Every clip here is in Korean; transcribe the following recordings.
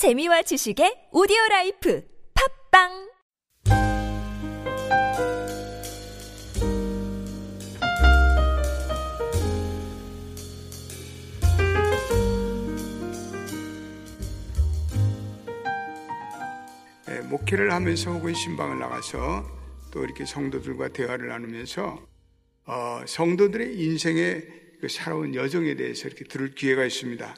재미와 지식의 오디오 life 팟빵 예, 목회를 하면서 혹은 심방을 나가서 또 이렇게 성도들과 대화를 나누면서 어, 성도들의 인생의 그 살아온 여정에 대해서 이렇게 들을 기회가 있습니다.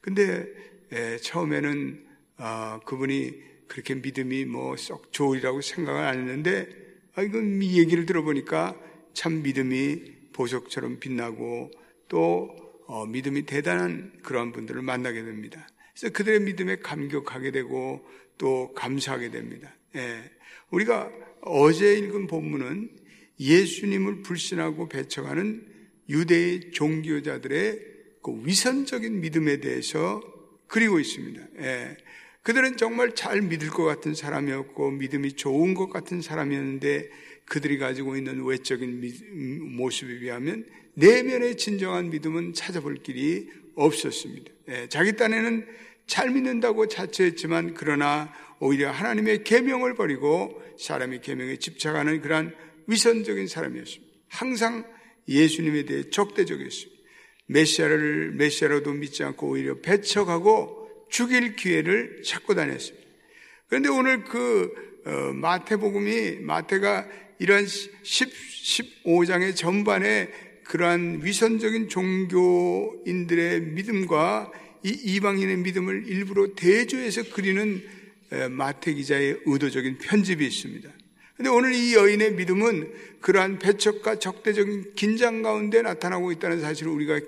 근데 예, 처음에는 어, 그분이 그렇게 믿음이 뭐 썩 좋으리라고 생각을 안 했는데 아, 이건 이 얘기를 들어보니까 참 믿음이 보석처럼 빛나고 또 어, 믿음이 대단한 그러한 분들을 만나게 됩니다. 그래서 그들의 믿음에 감격하게 되고 또 감사하게 됩니다. 예. 우리가 어제 읽은 본문은 예수님을 불신하고 배척하는 유대의 종교자들의 그 위선적인 믿음에 대해서 그리고 있습니다. 예. 그들은 정말 잘 믿을 것 같은 사람이었고 믿음이 좋은 것 같은 사람이었는데 그들이 가지고 있는 외적인 모습에 비하면 내면의 진정한 믿음은 찾아볼 길이 없었습니다. 예. 자기 딴에는 잘 믿는다고 자처했지만 그러나 오히려 하나님의 계명을 버리고 사람의 계명에 집착하는 그러한 위선적인 사람이었습니다. 항상 예수님에 대해 적대적이었습니다. 메시아를 메시아로도 믿지 않고 오히려 배척하고 죽일 기회를 찾고 다녔습니다. 그런데 오늘 그 어, 마태복음이 마태가 이런 10, 15장의 전반에 그러한 위선적인 종교인들의 믿음과 이 이방인의 믿음을 일부러 대조해서 그리는 마태 기자의 의도적인 편집이 있습니다. 근데 오늘 이 여인의 믿음은 그러한 배척과 적대적인 긴장 가운데 나타나고 있다는 사실을 우리가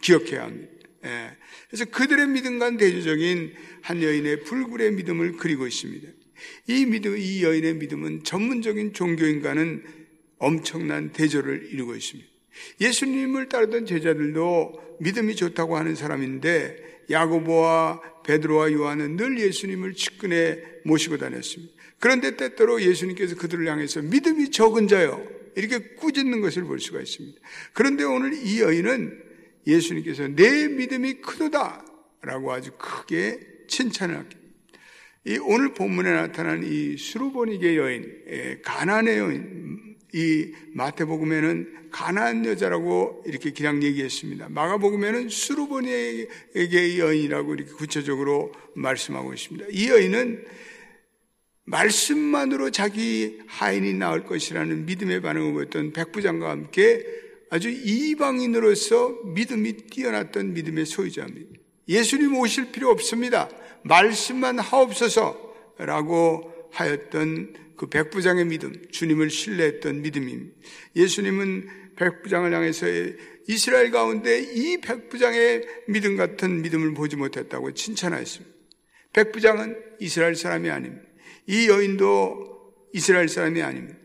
기억해야 합니다. 예. 그래서 그들의 믿음과 대조적인 한 여인의 불굴의 믿음을 그리고 있습니다. 이 믿음, 이 여인의 믿음은 전문적인 종교인과는 엄청난 대조를 이루고 있습니다. 예수님을 따르던 제자들도 믿음이 좋다고 하는 사람인데 야고보와 베드로와 요한은 늘 예수님을 측근에 모시고 다녔습니다. 그런데 때때로 예수님께서 그들을 향해서 믿음이 적은 자요 이렇게 꾸짖는 것을 볼 수가 있습니다. 그런데 오늘 이 여인은 예수님께서 내 믿음이 크도다 라고 아주 크게 칭찬을 합니다. 이 오늘 본문에 나타난 이 수르보니게 여인, 가난의 여인, 이 마태복음에는 가난 여자라고 이렇게 그냥 얘기했습니다. 마가복음에는 수르보니에게 여인이라고 이렇게 구체적으로 말씀하고 있습니다. 이 여인은 말씀만으로 자기 하인이 나올 것이라는 믿음의 반응을 보였던 백부장과 함께 아주 이방인으로서 믿음이 뛰어났던 믿음의 소유자입니다. 예수님 오실 필요 없습니다. 말씀만 하옵소서 라고 하였던 그 백부장의 믿음, 주님을 신뢰했던 믿음입니다. 예수님은 백부장을 향해서 이스라엘 가운데 이 백부장의 믿음 같은 믿음을 보지 못했다고 칭찬하였습니다. 백부장은 이스라엘 사람이 아닙니다. 이 여인도 이스라엘 사람이 아닙니다.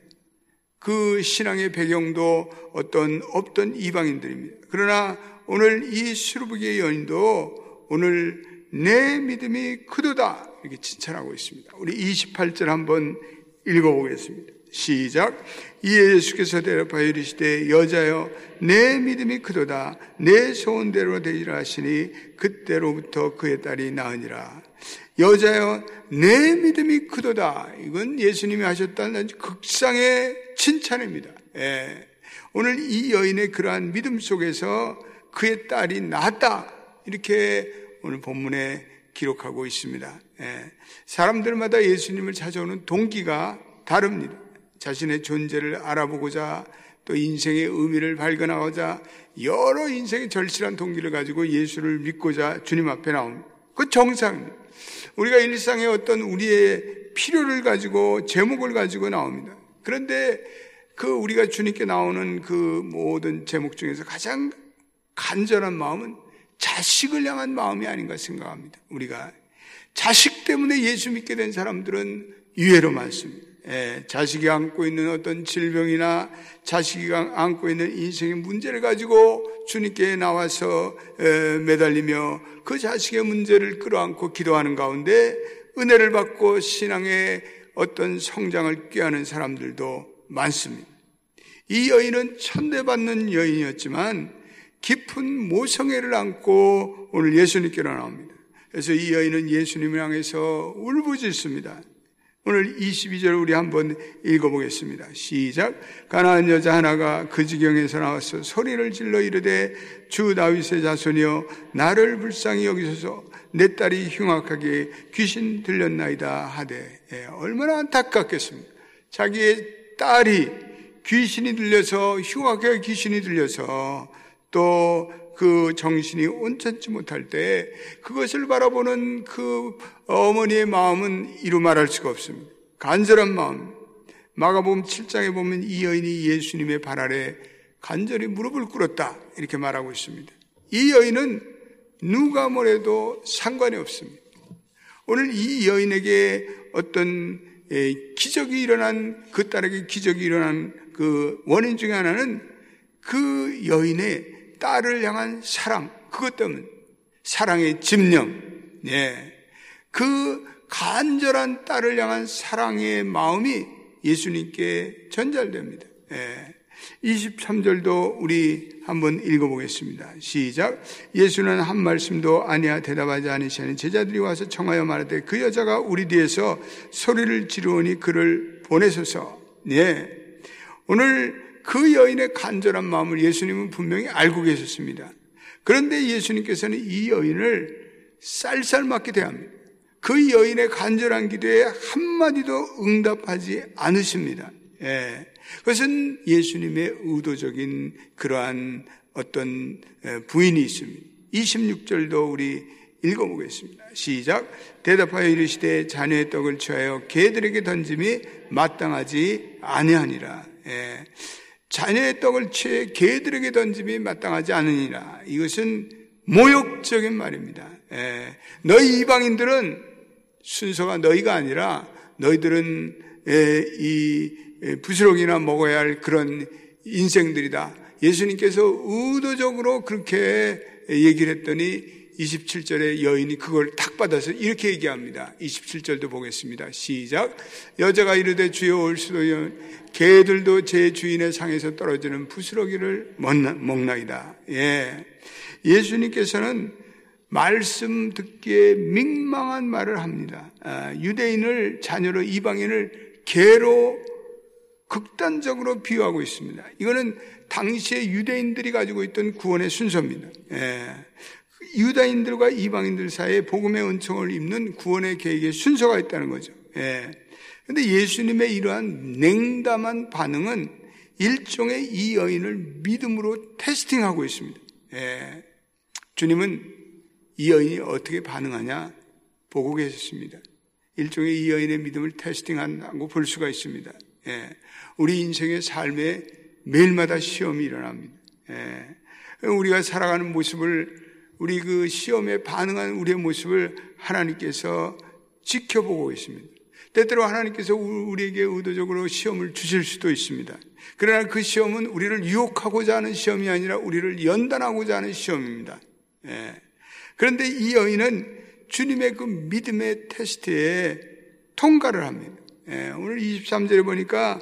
그 신앙의 배경도 어떤 없던 이방인들입니다. 그러나 오늘 이 수르부기의 여인도 오늘 내 믿음이 크도다 이렇게 칭찬하고 있습니다. 우리 28절 한번 읽어보겠습니다. 시작. 이에 예수께서 대답하여 이르시되 여자여 내 믿음이 크도다 내 소원대로 되리라 하시니 그때로부터 그의 딸이 나으니라. 여자여 내 믿음이 크도다. 이건 예수님이 하셨다는 극상의 칭찬입니다. 예. 오늘 이 여인의 그러한 믿음 속에서 그의 딸이 낳았다. 이렇게 오늘 본문에 기록하고 있습니다. 예. 사람들마다 예수님을 찾아오는 동기가 다릅니다. 자신의 존재를 알아보고자 또 인생의 의미를 발견하고자 여러 인생의 절실한 동기를 가지고 예수를 믿고자 주님 앞에 나옵니다. 그 정상입니다. 우리가 일상의 어떤 우리의 필요를 가지고 제목을 가지고 나옵니다. 그런데 그 우리가 주님께 나오는 그 모든 제목 중에서 가장 간절한 마음은 자식을 향한 마음이 아닌가 생각합니다. 우리가 자식 때문에 예수 믿게 된 사람들은 유해로 많습니다. 예, 자식이 안고 있는 어떤 질병이나 자식이 안고 있는 인생의 문제를 가지고 주님께 나와서 에, 매달리며 그 자식의 문제를 끌어안고 기도하는 가운데 은혜를 받고 신앙의 어떤 성장을 꾀하는 사람들도 많습니다. 이 여인은 천대받는 여인이었지만 깊은 모성애를 안고 오늘 예수님께로 나옵니다. 그래서 이 여인은 예수님을 향해서 울부짖습니다. 오늘 22절 우리 한번 읽어보겠습니다. 시작. 가나안 여자 하나가 그 지경에서 나와서 소리를 질러 이르되 주 다윗의 자손이여 나를 불쌍히 여기소서 내 딸이 흉악하게 귀신 들렸나이다 하되 예, 얼마나 안타깝겠습니까? 자기의 딸이 귀신이 들려서 흉악하게 귀신이 들려서 또 그 정신이 온전치 못할 때 그것을 바라보는 그 어머니의 마음은 이루 말할 수가 없습니다. 간절한 마음. 마가복음 7장에 보면 이 여인이 예수님의 발 아래 간절히 무릎을 꿇었다. 이렇게 말하고 있습니다. 이 여인은 누가 뭐래도 상관이 없습니다. 오늘 이 여인에게 어떤 기적이 일어난 그 딸에게 기적이 일어난 그 원인 중에 하나는 그 여인의 딸을 향한 사랑, 그것 때문 사랑의 집념, 예. 그 간절한 딸을 향한 사랑의 마음이 예수님께 전달됩니다. 예. 23절도 우리 한번 읽어보겠습니다. 시작. 예수는 한 말씀도 아니야 대답하지 않으시니 제자들이 와서 청하여 말하되 그 여자가 우리 뒤에서 소리를 지르오니 그를 보내소서. 네. 오늘 그 여인의 간절한 마음을 예수님은 분명히 알고 계셨습니다. 그런데 예수님께서는 이 여인을 쌀쌀맞게 대합니다. 그 여인의 간절한 기도에 한마디도 응답하지 않으십니다. 예. 그것은 예수님의 의도적인 그러한 어떤 부인이 있습니다. 26절도 우리 읽어보겠습니다. 시작. 대답하여 이르시되 자녀의 떡을 취하여 개들에게 던짐이 마땅하지 아니하니라. 예. 자녀의 떡을 취해 개들에게 던짐이 마땅하지 않으니라. 이것은 모욕적인 말입니다. 예. 너희 이방인들은 순서가 너희가 아니라 너희들은 예, 이 부스러기나 먹어야 할 그런 인생들이다. 예수님께서 의도적으로 그렇게 얘기를 했더니 27절에 여인이 그걸 탁 받아서 이렇게 얘기합니다. 27절도 보겠습니다. 시작. 여자가 이르되 주여 올 수도 개들도 제 주인의 상에서 떨어지는 부스러기를 먹나이다. 예. 예수님께서는 말씀 듣기에 민망한 말을 합니다. 아, 유대인을 자녀로 이방인을 개로 극단적으로 비유하고 있습니다. 이거는 당시에 유대인들이 가지고 있던 구원의 순서입니다. 예. 유다인들과 이방인들 사이에 복음의 은총을 입는 구원의 계획의 순서가 있다는 거죠. 예. 근데 예수님의 이러한 냉담한 반응은 일종의 이 여인을 믿음으로 테스팅하고 있습니다. 예. 주님은 이 여인이 어떻게 반응하냐 보고 계셨습니다. 일종의 이 여인의 믿음을 테스팅한다고 볼 수가 있습니다. 예. 우리 인생의 삶에 매일마다 시험이 일어납니다. 예. 우리가 살아가는 모습을 우리 그 시험에 반응한 우리의 모습을 하나님께서 지켜보고 있습니다. 때때로 하나님께서 우리에게 의도적으로 시험을 주실 수도 있습니다. 그러나 그 시험은 우리를 유혹하고자 하는 시험이 아니라 우리를 연단하고자 하는 시험입니다. 예. 그런데 이 여인은 주님의 그 믿음의 테스트에 통과를 합니다. 예. 오늘 23절에 보니까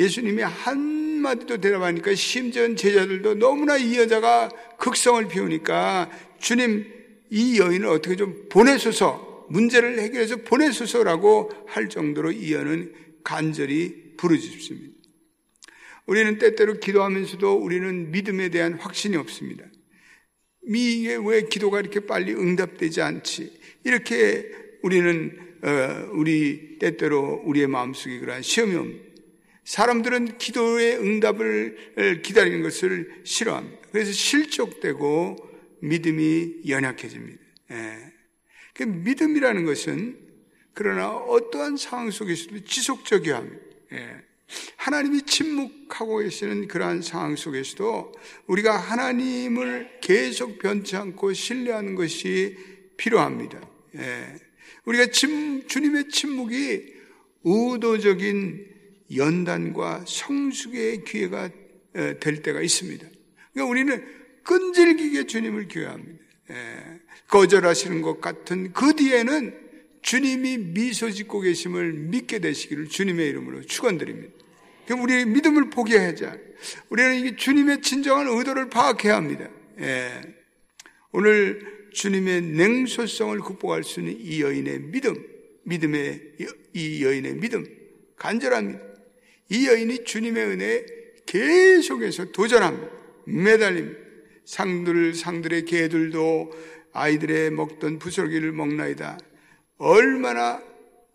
예수님이 한 마디도 대답하니까 심지어 제자들도 너무나 이 여자가 극성을 피우니까 주님 이 여인을 어떻게 좀 보내소서 문제를 해결해서 보내소서라고 할 정도로 이 여는 간절히 부르짖습니다. 우리는 때때로 기도하면서도 우리는 믿음에 대한 확신이 없습니다. 이게 왜 기도가 이렇게 빨리 응답되지 않지? 이렇게 우리는 어, 우리 때때로 우리의 마음속에 그러한 시험이 옵니다. 사람들은 기도의 응답을 기다리는 것을 싫어합니다. 그래서 실족되고 믿음이 연약해집니다. 예. 그 믿음이라는 것은 그러나 어떠한 상황 속에서도 지속적이어야 합니다. 예. 하나님이 침묵하고 계시는 그러한 상황 속에서도 우리가 하나님을 계속 변치 않고 신뢰하는 것이 필요합니다. 예. 우리가 침, 주님의 침묵이 의도적인 연단과 성숙의 기회가 될 때가 있습니다. 그러니까 우리는 끈질기게 주님을 기회합니다. 예. 거절하시는 것 같은 그 뒤에는 주님이 미소 짓고 계심을 믿게 되시기를 주님의 이름으로 축원드립니다. 그럼 우리의 믿음을 포기하자. 우리는 이 주님의 진정한 의도를 파악해야 합니다. 예. 오늘 주님의 냉소성을 극복할 수 있는 이 여인의 믿음, 믿음의 이 여인의 믿음, 믿음. 이 여인이 주님의 은혜에 계속해서 도전합니다. 매달립니다. 상들, 상들의 개들도 아이들의 먹던 부스러기를 먹나이다. 얼마나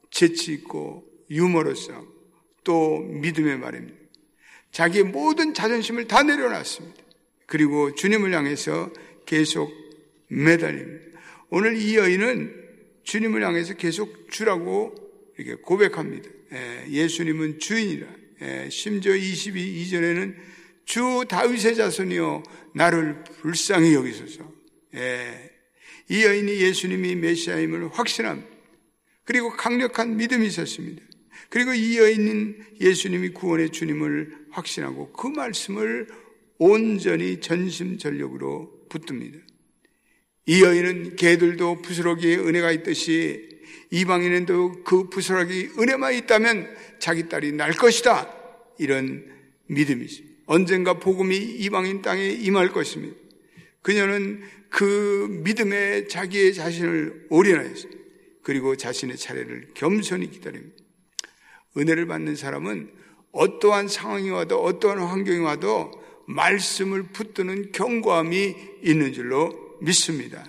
재치 있고 유머러스하고 또 믿음의 말입니다. 자기의 모든 자존심을 다 내려놨습니다. 그리고 주님을 향해서 계속 매달립니다. 오늘 이 여인은 주님을 향해서 계속 주라고 이렇게 고백합니다. 예, 예수님은 주인이라. 예, 심지어 22 이전에는 주 다윗의 자손이여 나를 불쌍히 여기소서. 예, 이 여인이 예수님이 메시아임을 확신합니다. 그리고 강력한 믿음이 있었습니다. 그리고 이 여인은 예수님이 구원의 주님을 확신하고 그 말씀을 온전히 전심전력으로 붙듭니다. 이 여인은 개들도 부스러기에 은혜가 있듯이 이방인은도 그 부스러기 은혜만 있다면 자기 딸이 날 것이다. 이런 믿음이죠. 언젠가 복음이 이방인 땅에 임할 것입니다. 그녀는 그 믿음에 자기의 자신을 올인하였습니다. 그리고 자신의 차례를 겸손히 기다립니다. 은혜를 받는 사람은 어떠한 상황이 와도 어떠한 환경이 와도 말씀을 붙드는 경고함이 있는 줄로 믿습니다.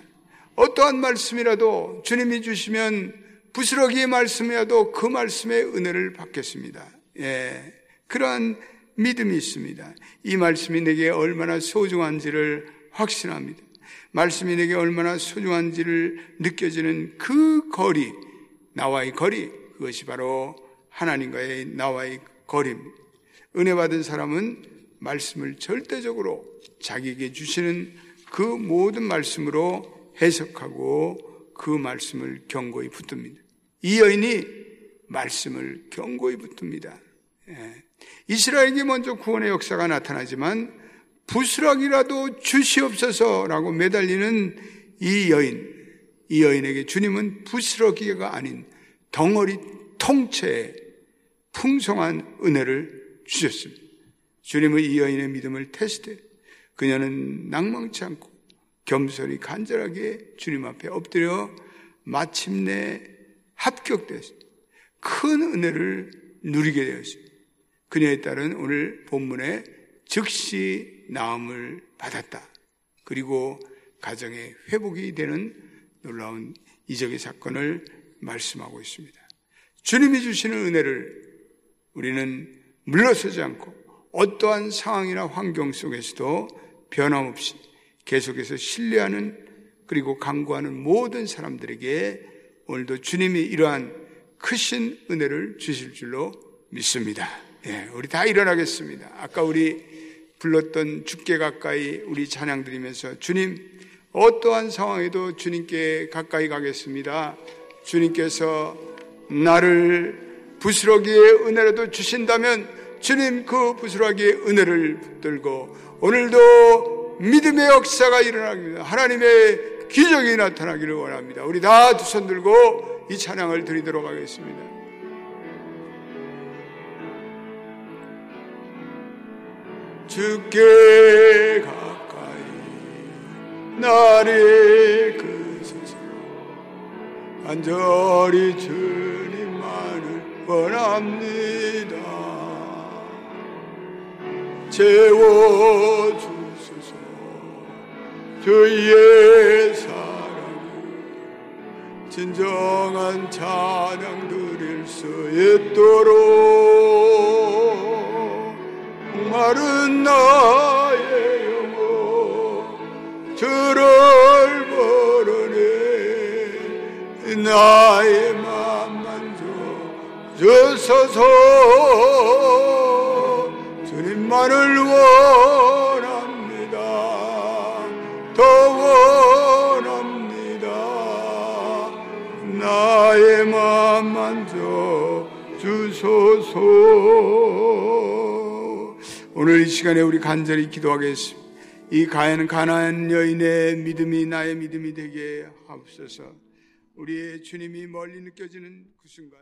어떠한 말씀이라도 주님이 주시면 부스러기의 말씀이라도 그 말씀의 은혜를 받겠습니다. 예. 그러한 믿음이 있습니다. 이 말씀이 내게 얼마나 소중한지를 확신합니다. 말씀이 내게 얼마나 소중한지를 느껴지는 그 거리, 나와의 거리, 그것이 바로 하나님과의 나와의 거리입니다. 은혜 받은 사람은 말씀을 절대적으로 자기에게 주시는 그 모든 말씀으로 해석하고 그 말씀을 경고히 붙듭니다. 이 여인이 말씀을 경고히 붙듭니다. 예. 이스라엘에게 먼저 구원의 역사가 나타나지만 부스락이라도 주시옵소서라고 매달리는 이 여인, 이 여인에게 주님은 부스러기가 아닌 덩어리 통째의 풍성한 은혜를 주셨습니다. 주님은 이 여인의 믿음을 테스트해 그녀는 낭망치 않고 겸손히 간절하게 주님 앞에 엎드려 마침내 합격됐습니다. 큰 은혜를 누리게 되었습니다. 그녀의 딸은 오늘 본문에 즉시 나음을 받았다. 그리고 가정의 회복이 되는 놀라운 이적의 사건을 말씀하고 있습니다. 주님이 주시는 은혜를 우리는 물러서지 않고 어떠한 상황이나 환경 속에서도 변함없이 계속해서 신뢰하는 그리고 강구하는 모든 사람들에게 오늘도 주님이 이러한 크신 은혜를 주실 줄로 믿습니다. 예, 우리 다 일어나겠습니다. 아까 우리 불렀던 죽게 가까이 우리 찬양 드리면서 주님 어떠한 상황에도 주님께 가까이 가겠습니다. 주님께서 나를 부스러기의 은혜라도 주신다면 주님 그 부스러기의 은혜를 붙들고 오늘도 믿음의 역사가 일어나기를 하나님의 기적이 나타나기를 원합니다. 우리 다 두 손 들고 이 찬양을 드리도록 하겠습니다. 주께 가까이 나를 그소서 간절히 주님만을 원합니다. 채워주소서 주의 사랑을 진정한 찬양 드릴 수 있도록 목마른 나의 영혼 주를 부르네 나의 맘만 줘 주소서. 주님만을 원 오늘 이 시간에 우리 간절히 기도하겠습니다. 이 가연 가난 여인의 믿음이 나의 믿음이 되게 하옵소서. 우리의 주님이 멀리 느껴지는 그 순간